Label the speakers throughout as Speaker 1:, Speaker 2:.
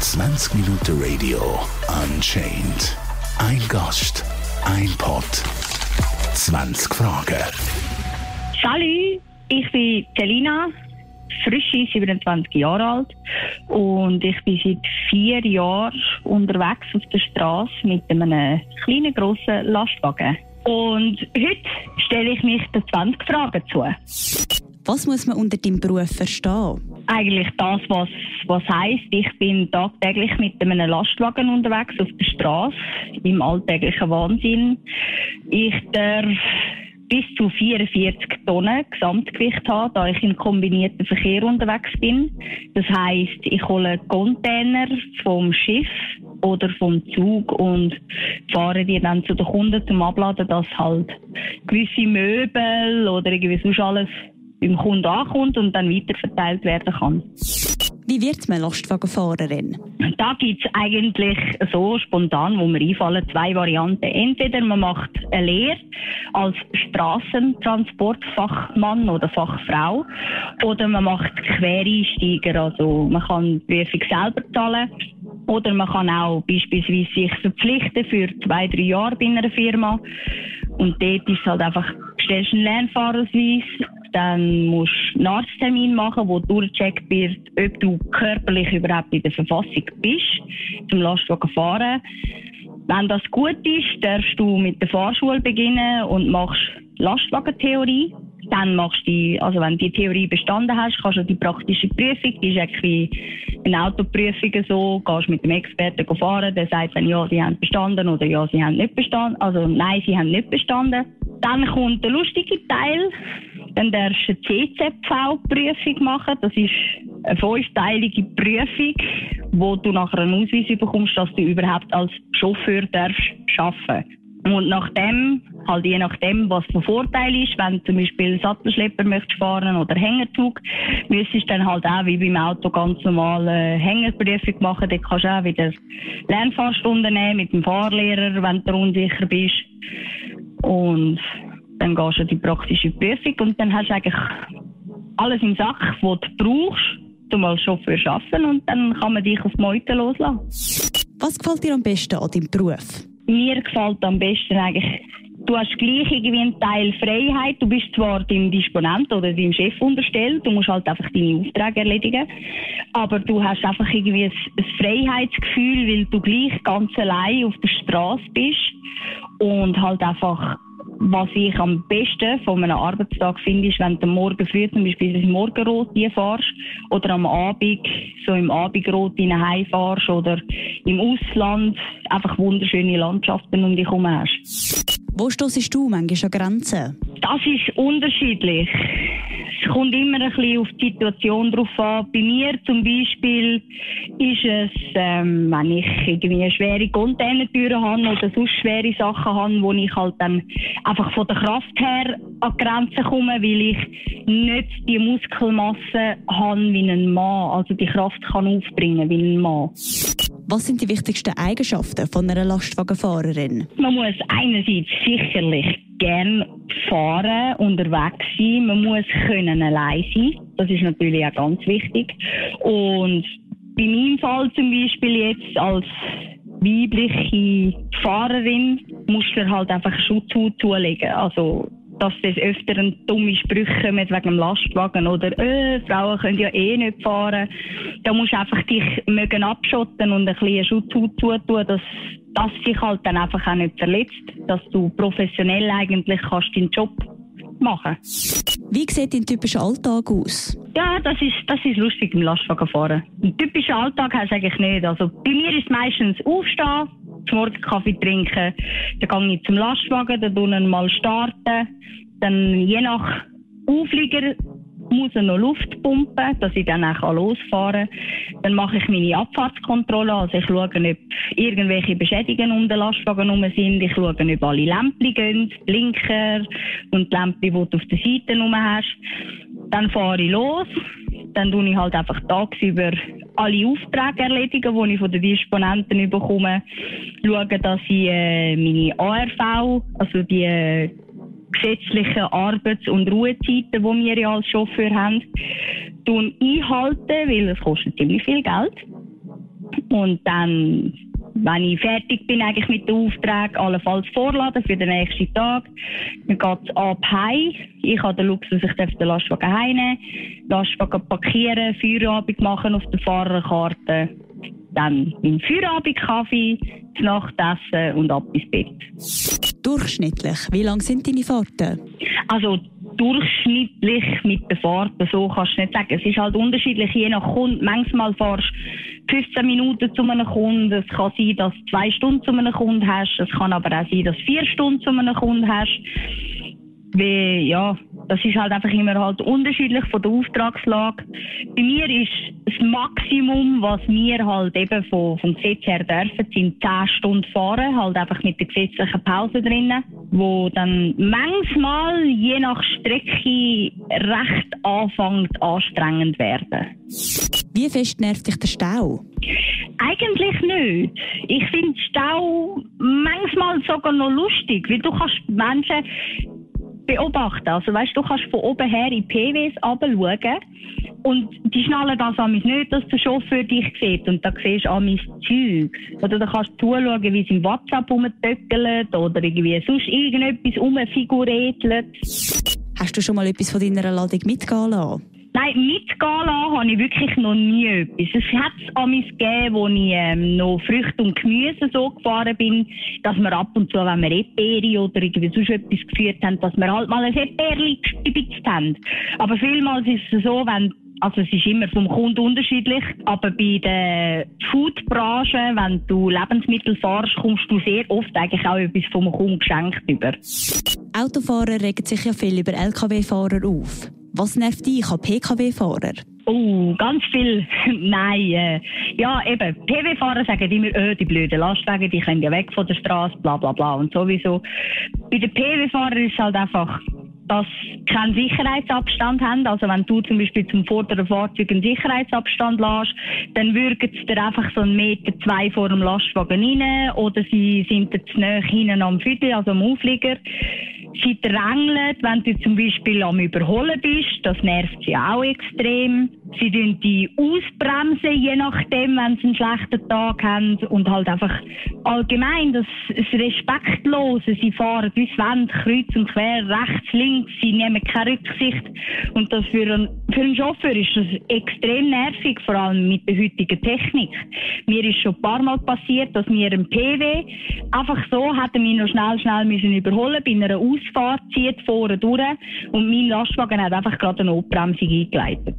Speaker 1: 20 Minuten Radio Unchained. Ein Gast, ein Pod, 20 Fragen.
Speaker 2: Salut, ich bin Celina, frische 27 Jahre alt und ich bin seit vier Jahren unterwegs auf der Straße mit einem kleinen, grossen Lastwagen. Und heute stelle ich mich den 20 Fragen zu.
Speaker 3: Was muss man unter deinem Beruf verstehen?
Speaker 2: Eigentlich das, was, was heisst, ich bin tagtäglich mit einem Lastwagen unterwegs auf der Straße, im alltäglichen Wahnsinn. Ich darf bis zu 44 Tonnen Gesamtgewicht haben, da ich im kombinierten Verkehr unterwegs bin. Das heißt, ich hole Container vom Schiff oder vom Zug und fahre die dann zu den Kunden zum Abladen, dass halt gewisse Möbel oder irgendwie sonst alles beim Kunden ankommt und dann weiterverteilt werden kann.
Speaker 3: Wie wird man Lastwagenfahrerin?
Speaker 2: Da gibt es eigentlich so spontan, wo mir einfallen, zwei Varianten. Entweder man macht eine Lehre als Straßentransportfachmann oder Fachfrau oder man macht Quereinsteiger, also man kann die Prüfung selber zahlen oder man kann auch beispielsweise sich verpflichten für zwei, drei Jahre bei einer Firma und dort ist es halt einfach, stellst einen Lernfahrausweis dann musst du einen Arzttermin machen, wo durchgecheckt wird, ob du körperlich überhaupt in der Verfassung bist, zum Lastwagen fahren. Wenn das gut ist, darfst du mit der Fahrschule beginnen und machst Lastwagentheorie. Dann machst du die, also wenn du die Theorie bestanden hast, kannst du die praktische Prüfung, die ist eigentlich wie eine Autoprüfung so, gehst mit dem Experten fahren, der sagt dann, ja, sie haben bestanden oder ja, sie haben nicht bestanden, also nein, sie haben nicht bestanden. Dann kommt der lustige Teil, dann darfst du eine CZV-Prüfung machen. Das ist eine fünfteilige Prüfung, wo du nachher einen Ausweis bekommst, dass du überhaupt als Chauffeur darfst arbeiten und nachdem, halt je nachdem, was der Vorteil ist, wenn du zum Beispiel Sattelschlepper möchtest fahren oder Hängerzug, müsstest du dann halt auch wie beim Auto ganz normal äh, Hängerprüfung machen. Dort kannst du auch wieder Lernfahrstunden nehmen mit dem Fahrlehrer, wenn du unsicher bist. Und dann gehst du die praktische Prüfung und dann hast du eigentlich alles im Sack, was du brauchst, um als Chauffeur zu arbeiten und dann kann man dich auf die Meute loslassen.
Speaker 3: Was gefällt dir am besten an deinem Beruf?
Speaker 2: Mir gefällt am besten eigentlich, du hast gleich irgendwie einen Teil Freiheit. Du bist zwar deinem Disponent oder deinem Chef unterstellt, du musst halt einfach deine Aufträge erledigen, aber du hast einfach irgendwie ein, ein Freiheitsgefühl, weil du gleich ganz allein auf der Straße bist und halt einfach was ich am besten von einem Arbeitstag finde, ist, wenn du morgen früh zum Beispiel ins Morgenrot fährst oder am Abend so im Abendrot heimfährst oder im Ausland einfach wunderschöne Landschaften um dich herum hast.
Speaker 3: Wo stoßest du manchmal an Grenzen?
Speaker 2: Das ist unterschiedlich. Es kommt immer ein bisschen auf die Situation drauf an. Bei mir zum Beispiel ist es, ähm, wenn ich irgendwie eine schwere Containertüren habe oder sonst schwere Sachen habe, wo ich halt dann einfach von der Kraft her an Grenzen komme, weil ich nicht die Muskelmasse habe wie ein Mann, also die Kraft kann aufbringen wie ein Mann.
Speaker 3: Was sind die wichtigsten Eigenschaften von einer Lastwagenfahrerin?
Speaker 2: Man muss einerseits sicherlich gern fahren, unterwegs sein. Man muss können allein sein. Das ist natürlich auch ganz wichtig. Und bei meinem Fall zum Beispiel jetzt als weibliche Fahrerin musst du halt einfach Schutzhut zulegen. Also dass es öfter dumme Sprüche kommen wegen dem Lastwagen oder äh, Frauen können ja eh nicht fahren. Da musst du einfach dich mögen abschotten und ein bisschen Schutzhut zutun, dass das sich halt dann einfach auch nicht verletzt, dass du professionell eigentlich kannst deinen Job machen.
Speaker 3: Wie sieht dein typischer Alltag aus?
Speaker 2: Ja, das ist, das ist lustig im Lastwagenfahren. Ein typischer Alltag hast du eigentlich nicht. Also bei mir ist meistens aufstehen, zum Morgen Kaffee trinken, dann gehe ich zum Lastwagen, dann tun mal starten, dann je nach Auflieger muss er noch Luft pumpen, dass ich dann auch losfahren kann. Dann mache ich meine Abfahrtskontrolle. Also ich schaue, ob irgendwelche Beschädigungen um den Lastwagen herum sind. Ich schaue, ob alle Lämpchen gehen, Blinker und die Lämpchen, die du auf der Seite herum hast. Dann fahre ich los. Dann tue ich halt einfach tagsüber alle Aufträge erledigen, die ich von den Disponenten bekomme. Schaue, dass ich äh, meine ARV, also die gesetzlichen Arbeits- und Ruhezeiten, die wir ja als Chauffeur haben, einhalten, weil es kostet ziemlich viel Geld. Und dann wenn ich fertig bin eigentlich mit dem Auftrag, allenfalls vorladen für den nächsten Tag. Dann geht es ab heim. Ich habe den Luxus, ich darf den Lastwagen heimnehmen, Lastwagen parkieren, Feierabend machen auf der Fahrerkarte. Dann im Feierabendkaffee, das Nachtessen und ab ins Bett.
Speaker 3: Durchschnittlich, wie lang sind deine Fahrten?
Speaker 2: Also durchschnittlich mit der Fahrt, so kannst du nicht sagen. Es ist halt unterschiedlich, je nach Kunden. Manchmal fahrst du 15 Minuten zu einem Kunden. Es kann sein, dass du zwei Stunden zu einem Kunden hast. Es kann aber auch sein, dass du vier Stunden zu einem Kunden hast. Wie, ja, das ist halt einfach immer halt unterschiedlich von der Auftragslage. Bei mir ist das Maximum, was wir halt eben vom, vom Gesetz her dürfen, sind 10 Stunden fahren, halt einfach mit der gesetzlichen Pause drinnen, wo dann manchmal je nach Strecke recht anfängt anstrengend werden.
Speaker 3: Wie fest nervt dich der Stau?
Speaker 2: Eigentlich nicht. Ich finde Stau manchmal sogar noch lustig, weil du kannst Menschen beobachten. Also weißt, du kannst von oben her in PWs runterschauen und die schnallen das an mich nicht, dass der Chauffeur dich sieht und da siehst du an mein Zeugs. Oder dann kannst du zuschauen, wie sie im WhatsApp rumtöckelt oder irgendwie sonst irgendetwas rumfiguretelt.
Speaker 3: Hast du schon mal etwas von deiner Ladung mitgehen lassen?
Speaker 2: Nein, mitgehen lassen habe ich wirklich noch nie etwas. Es hat es amis gegeben, wo ich ähm, noch Früchte und Gemüse so gefahren bin, dass wir ab und zu, wenn wir Erdbeere oder irgendwie sonst etwas geführt haben, dass wir halt mal ein Erdbeerli gespitzt haben. Aber vielmals ist es so, wenn also es ist immer vom Kunden unterschiedlich, aber bei der Foodbranche, wenn du Lebensmittel fahrst, kommst du sehr oft eigentlich auch etwas vom Kunden geschenkt über.
Speaker 3: Autofahrer regen sich ja viel über LKW-Fahrer auf. Was nervt dich an Pkw-Fahrer?
Speaker 2: Oh, ganz viel. Nein. Äh, ja, eben. PW-Fahrer sagen immer, öh, die blöden Lastwagen, die können ja weg von der Straße, bla bla bla und sowieso. Bei den PW-Fahrern ist es halt einfach, dass sie keinen Sicherheitsabstand haben. Also wenn du zum Beispiel zum vorderen Fahrzeug einen Sicherheitsabstand lässt, dann würgen sie dir einfach so einen Meter zwei vor dem Lastwagen rein oder sie sind zu nahe hinten am Füdel, also am Auflieger sie drängeln, wenn du zum Beispiel am Überholen bist. Das nervt sie auch extrem. Sie tun die ausbremsen, je nachdem, wenn sie einen schlechten Tag haben. Und halt einfach allgemein das, das Respektlose. Sie fahren bis Wand, kreuz und quer, rechts, links. Sie nehmen keine Rücksicht. Und das für einen, für einen Chauffeur ist das extrem nervig, vor allem mit der heutigen Technik. Mir ist schon ein paar Mal passiert, dass wir im PW einfach so hätten wir noch schnell, schnell müssen überholen bei einer Ausfahrt, zieht vorne durch und mein Lastwagen hat einfach gerade eine Notbremsung eingeleitet.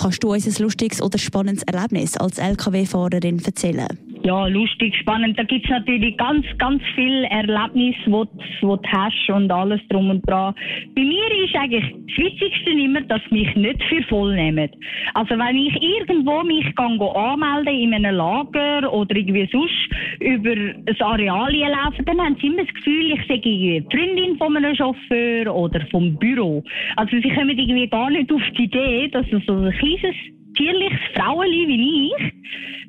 Speaker 3: Kannst du uns ein lustiges oder spannendes Erlebnis als LKW-Fahrerin erzählen?
Speaker 2: Ja, lustig, spannend. Da gibt es natürlich ganz, ganz viele Erlebnisse, die du hast und alles drum und dran. Bei mir ist eigentlich das Witzigste immer, dass mich nicht für voll nehmen. Also wenn ich irgendwo mich kann anmelden in einem Lager oder irgendwie sonst über ein Areal laufen, dann haben sie immer das Gefühl, ich sei die Freundin von einem Chauffeur oder vom Büro. Also sie kommen irgendwie gar nicht auf die Idee, dass es so ein kleines tierliches Frauenli wie ich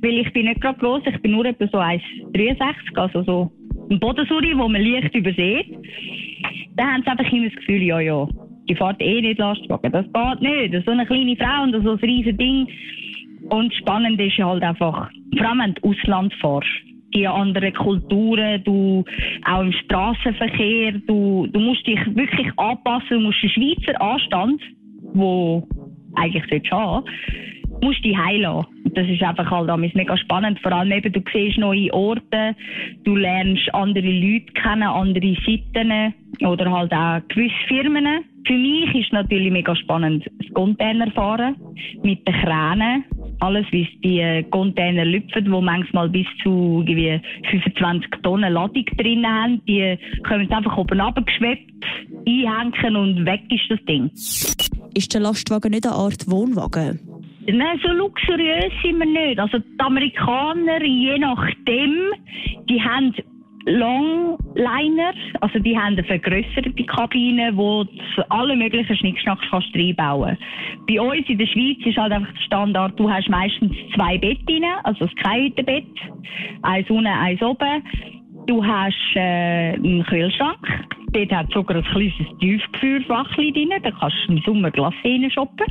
Speaker 2: weil ich bin nicht gerade groß, ich bin nur etwa so 1,63, also so ein Bodensuri, wo man leicht übersieht. Dann haben sie einfach immer das Gefühl, ja, ja, die fährt eh nicht Lastwagen. Das geht nicht. So eine kleine Frau und so ein riesiges Ding. Und spannend ist halt einfach, vor allem wenn du Ausland fährst, die anderen Kulturen, du, auch im Straßenverkehr, du, du musst dich wirklich anpassen, du musst den Schweizer Anstand, wo eigentlich solltest haben, musst dich heilen Das ist einfach halt mega spannend. Vor allem eben, du siehst neue Orte, du lernst andere Leute kennen, andere Seiten oder halt auch gewisse Firmen. Für mich ist natürlich mega spannend das Containerfahren mit den Kränen. Alles, wie die Container lüpfen, die manchmal bis zu irgendwie 25 Tonnen Ladung drin haben. Die kommen einfach oben runtergeschwebt, einhängen und weg ist das Ding.
Speaker 3: Ist der Lastwagen nicht eine Art Wohnwagen?
Speaker 2: Nein, so luxuriös sind wir nicht. Also die Amerikaner, je nachdem, die haben Longliner, also die haben eine vergrößerte Kabine, wo alle möglichen Schnickschnacks kannst reinbauen Bei uns in der Schweiz ist halt einfach der Standard, du hast meistens zwei Betten, also das Kajütenbett, eins unten, eins oben. Du hast äh, einen Kühlschrank, Dort hat sogar ein kleines Tiefgefrierfachli drin. Da kannst du im Sommer Glacé shoppen.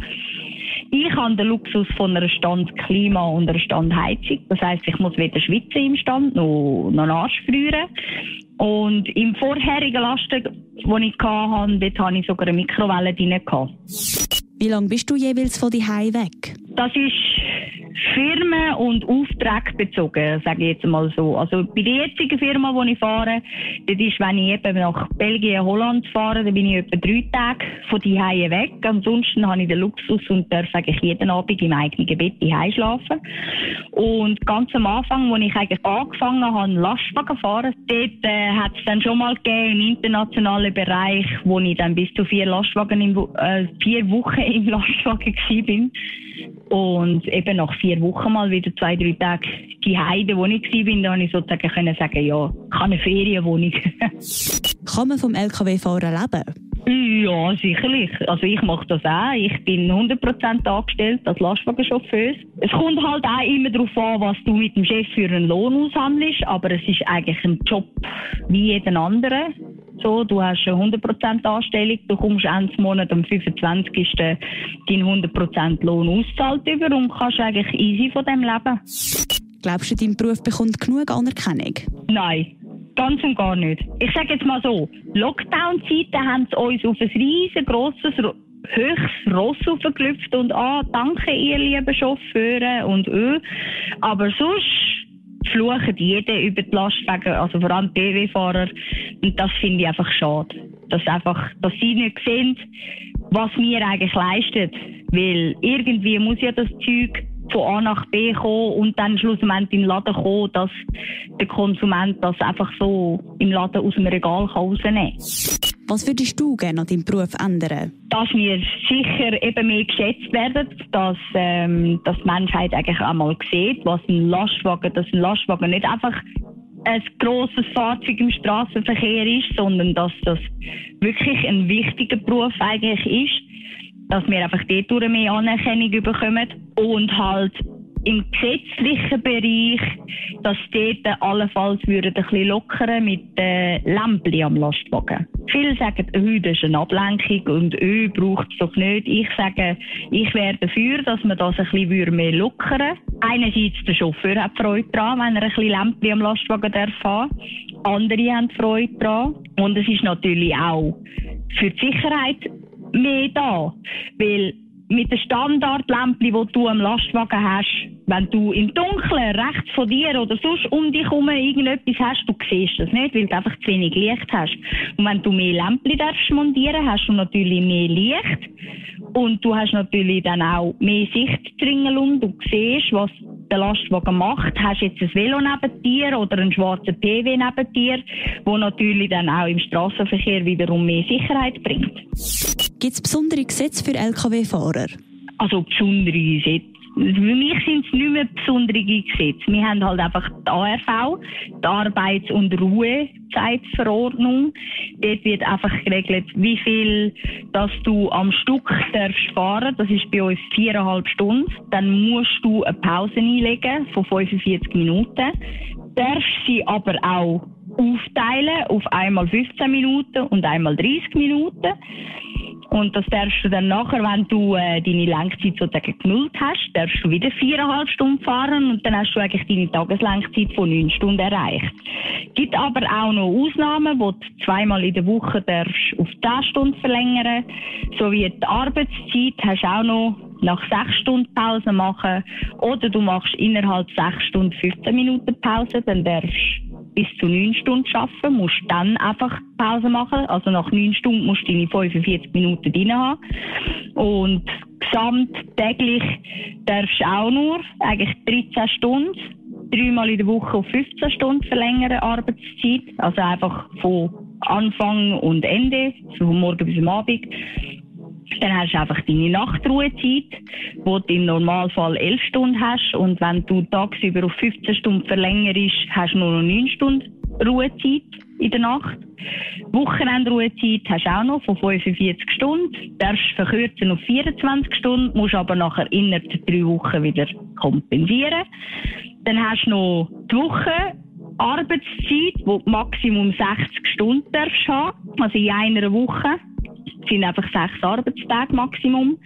Speaker 2: Ich habe den Luxus von einer Standklima und einer Standheizung. Das heisst, ich muss weder schwitzen im Stand noch, noch nachfrieren. Und im vorherigen Lasten, die ich hatte, dort hatte ich sogar eine Mikrowelle drin.
Speaker 3: Wie lange bist du jeweils von die weg?
Speaker 2: Das ist Firmen und Aufträge bezogen, sage ich jetzt mal so. Also bei der jetzigen Firma, wo ich fahre, das ist, wenn ich eben nach Belgien, Holland fahre, dann bin ich etwa drei Tage von die Hause weg. Ansonsten habe ich den Luxus und darf eigentlich jeden Abend im eigenen Bett die schlafen. Und ganz am Anfang, als ich eigentlich angefangen habe, Lastwagen zu fahren, dort äh, hat es dann schon mal gegeben, im internationalen Bereich, wo ich dann bis zu vier Lastwagen im, äh, vier Wochen im Lastwagen war. Und eben nach vier Wochen mal wieder zwei, drei Tage die Heide, wo ich war, da konnte ich sozusagen können sagen, ja, ich habe eine Ferienwohnung.
Speaker 3: Kann man vom LKW-Fahrer leben?
Speaker 2: Ja, sicherlich. Also ich mache das auch. Ich bin 100% angestellt als Lastwagenchauffeur. Es kommt halt auch immer darauf an, was du mit dem Chef für einen Lohn aushandelst, aber es ist eigentlich ein Job wie jeden anderen. So, du hast eine 100% Anstellung, du kommst Ende Monat am 25. deinen 100% Lohn auszahlt über und kannst eigentlich easy von dem leben.
Speaker 3: Glaubst du, dein Beruf bekommt genug Anerkennung?
Speaker 2: Nein, ganz und gar nicht. Ich sage jetzt mal so, Lockdown-Zeiten haben es uns auf ein riesengroßes höchst Ross aufgelüpft und ah, danke ihr lieben Chauffeure und ö. Aber sonst fluchen jeder über die Lastwagen, also vor allem BW-Fahrer. Und das finde ich einfach schade. Dass einfach, dass sie nicht sehen, was wir eigentlich leisten. Weil irgendwie muss ja das Zeug von A nach B kommen und dann schlussendlich in den Laden kommen, dass der Konsument das einfach so im Laden aus dem Regal rausnehmen kann.
Speaker 3: Was würdest du gerne an deinem Beruf ändern?
Speaker 2: Dass wir sicher eben mehr geschätzt werden, dass, ähm, dass die Menschheit eigentlich einmal sieht, was ein Lastwagen, dass ein Lastwagen nicht einfach ein grosses Fahrzeug im Straßenverkehr ist, sondern dass das wirklich ein wichtiger Beruf eigentlich ist, dass wir einfach dort mehr Anerkennung bekommen und halt im gesetzlichen Bereich, dass dort allenfalls würden ein bisschen lockern mit den Lämpchen am Lastwagen. Viele sagen, oh, das ist eine Ablenkung und oh, braucht es doch nicht. Ich sage, ich wäre dafür, dass man das ein bisschen mehr lockern. Einerseits der Chauffeur hat Freude daran, wenn er ein bisschen Lämpchen am Lastwagen darf. Andere haben Freude daran. Und es ist natürlich auch für die Sicherheit mehr da. Weil mit den Standardlämpchen, die du am Lastwagen hast, wenn du im Dunkeln rechts von dir oder sonst um dich herum irgendetwas hast, du siehst das nicht, weil du einfach zu wenig Licht hast. Und wenn du mehr Lämpchen darfst montieren, hast du natürlich mehr Licht und du hast natürlich dann auch mehr Sicht drin Du siehst, was der Lastwagen macht. Hast jetzt ein Velo neben dir oder einen schwarzen PW neben dir, wo natürlich dann auch im Straßenverkehr wiederum mehr Sicherheit bringt.
Speaker 3: Gibt es besondere Gesetze für Lkw-Fahrer?
Speaker 2: Also besondere Gesetze. Für mich sind es nicht mehr besondere Gesetze. Wir haben halt einfach die ARV, die Arbeits- und Ruhezeitverordnung. Dort wird einfach geregelt, wie viel dass du am Stück darfst fahren. Das ist bei uns viereinhalb Stunden. Dann musst du eine Pause einlegen von 45 Minuten. Darfst sie aber auch aufteilen auf einmal 15 Minuten und einmal 30 Minuten. Und das darfst du dann nachher, wenn du äh, deine Lenkzeit sozusagen genullt hast, darfst du wieder viereinhalb Stunden fahren und dann hast du eigentlich deine Tageslenkzeit von neun Stunden erreicht. Gibt aber auch noch Ausnahmen, wo du zweimal in der Woche darfst auf zehn Stunden verlängern. So wie die Arbeitszeit hast du auch noch nach sechs Stunden Pause machen oder du machst innerhalb sechs Stunden 15 Minuten Pause, dann darfst bis zu neun Stunden arbeiten, musst dann einfach Pause machen. Also nach neun Stunden musst du deine 45 Minuten drin haben. Und gesamt täglich darfst du auch nur eigentlich 13 Stunden, dreimal in der Woche auf 15 Stunden verlängern Arbeitszeit. Also einfach von Anfang und Ende, von morgen bis am Abend. Dann hast du einfach deine Nachtruhezeit, wo du im Normalfall 11 Stunden hast. Und wenn du tagsüber auf 15 Stunden verlängerst, hast du nur noch 9 Stunden Ruhezeit in der Nacht. Wochenendruhezeit hast du auch noch von 45 Stunden. Darfst verkürzen auf 24 Stunden, musst aber nachher innerhalb drei Wochen wieder kompensieren. Dann hast du noch die Woche Arbeitszeit, wo du Maximum 60 Stunden darfst haben, also in einer Woche sind einfach sechs Arbeitstage Maximum,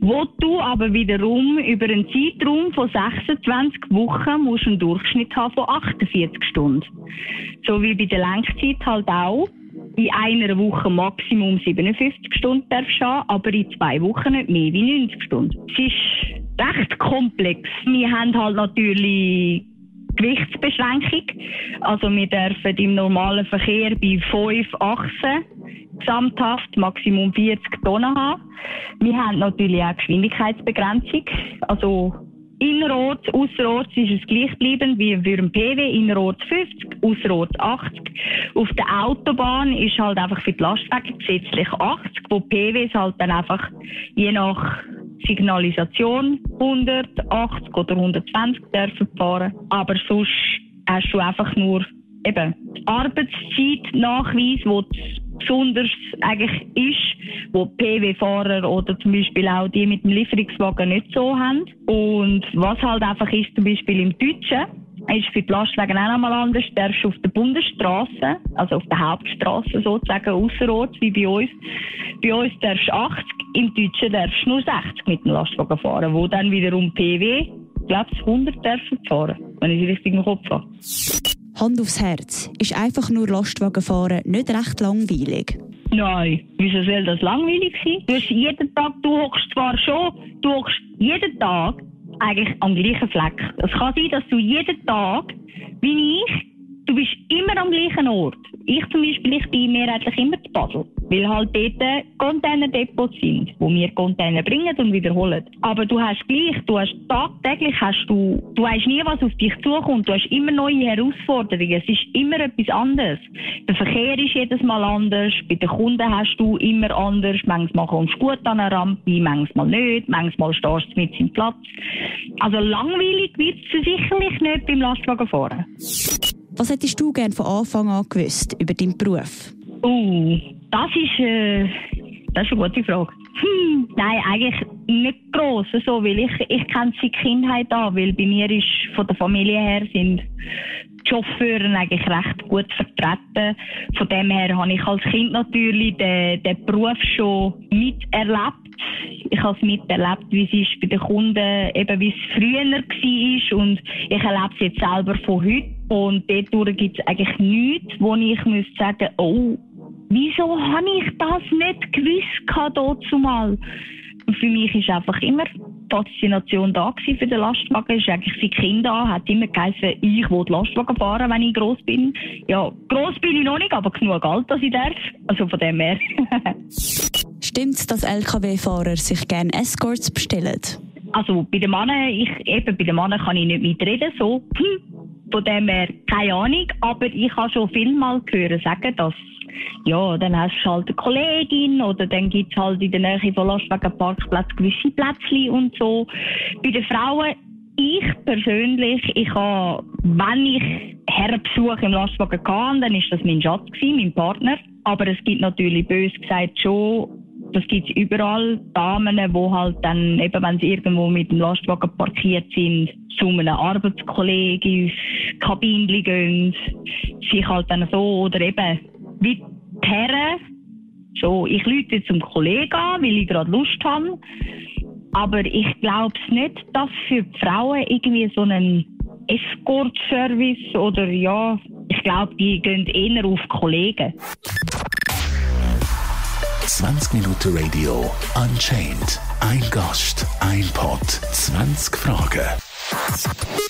Speaker 2: wo du aber wiederum über einen Zeitraum von 26 Wochen musst einen Durchschnitt haben von 48 Stunden. So wie bei der Lenkzeit halt auch. In einer Woche Maximum 57 Stunden darfst haben, aber in zwei Wochen nicht mehr wie 90 Stunden. Es ist recht komplex. Wir haben halt natürlich Gewichtsbeschränkung. Also wir dürfen im normalen Verkehr bei fünf Achsen gesamthaft Maximum 40 Tonnen haben. Wir haben natürlich auch Geschwindigkeitsbegrenzung. Also innerorts, außerorts ist es gleichbleibend wie für den PW, innerorts 50, außerorts 80. Auf der Autobahn ist halt einfach für die Lastwagen gesetzlich 80, wo PWs halt dann einfach je nach Signalisation 180 oder 120 dürfen fahren. Aber sonst hast du einfach nur eben Arbeitszeitnachweis, wo besonders eigentlich ist, wo PW-Fahrer oder zum Beispiel auch die mit dem Lieferungswagen nicht so haben. Und was halt einfach ist, zum Beispiel im Deutschen, ist für die Lastwagen auch nochmal anders. Du darfst auf der Bundesstraße, also auf der Hauptstraße sozusagen, außerorts wie bei uns. Bei uns darfst du 80, im Deutschen darfst du nur 60 mit dem Lastwagen fahren, wo dann wiederum PW, glaube, 100 dürfen fahren, wenn ich es richtig im Kopf habe.
Speaker 3: Hand aufs Herz, ist einfach nur Lastwagenfahren nicht recht langweilig?
Speaker 2: Nein, wieso soll das langweilig sein? Du hast jeden Tag, du hockst zwar schon, du hockst jeden Tag eigentlich am gleichen Fleck. Es kann sein, dass du jeden Tag, wie ich, du bist immer am gleichen Ort. Ich zum Beispiel, ich bin mehrheitlich immer zu Basel. Weil halt dort Containerdepots sind, wo wir Container bringen und wiederholen. Aber du hast gleich, du hast tagtäglich hast du, du weißt nie, was auf dich zukommt. Du hast immer neue Herausforderungen. Es ist immer etwas anderes. Der Verkehr ist jedes Mal anders. Bei den Kunden hast du immer anders. Manchmal kommst du gut an eine Rampe, manchmal nicht. Manchmal stehst du mit im Platz. Also langweilig wird es sicherlich nicht beim Lastwagenfahren.
Speaker 3: Was hättest du gerne von Anfang an gewusst über deinen Beruf?
Speaker 2: Uh, das ist, äh, das ist eine gute Frage. Hm, nein, eigentlich nicht gross, so, weil ich, ich kenne sie Kindheit an, weil bei mir ist von der Familie her sind die Chauffeure eigentlich recht gut vertreten. Von dem her habe ich als Kind natürlich den, den Beruf schon miterlebt. Ich habe es miterlebt, wie es bei den Kunden, eben wie es früher war und ich erlebe es jetzt selber von heute. Und dort gibt es eigentlich nichts, wo ich müsste sagen, oh, wieso habe ich das nicht gewusst dazu mal? Für mich ist einfach immer die Faszination da für den Lastwagen. Ist eigentlich seit Kinder an, hat immer geheißen, ich will Lastwagen fahren, wenn ich groß bin. Ja, groß bin ich noch nicht, aber genug alt, dass ich darf. Also von dem her.
Speaker 3: Stimmt dass LKW-Fahrer sich gerne Escorts bestellen?
Speaker 2: Also bei den Männern, ich, eben bei den Männern kann ich nicht mitreden, so. Hm, von dem her keine Ahnung, aber ich habe schon viel mal gehört sagen, dass ja, dann hast du halt eine Kollegin oder dann gibt es halt in der Nähe von Lastwagen Parkplatz gewisse Plätzchen und so. Bei den Frauen, ich persönlich, ich habe, wenn ich Herrenbesuch im Lastwagen hatte, dann ist das mein Schatz gewesen, mein Partner. Aber es gibt natürlich bös gesagt schon das gibt es überall. Damen, die halt dann, eben wenn sie irgendwo mit dem Lastwagen parkiert sind, zu einem Arbeitskollegen ins Kabinchen gehen, sich halt dann so, oder eben wie die Herren, so, ich lüte zum Kollegen an, weil ich gerade Lust habe. Aber ich glaube es nicht, dass für die Frauen irgendwie so ein Escort-Service oder ja, ich glaube, die gehen eher auf Kollegen.
Speaker 1: 20 Minuten Radio Unchained. Ein Gast, ein Pod, 20 Fragen.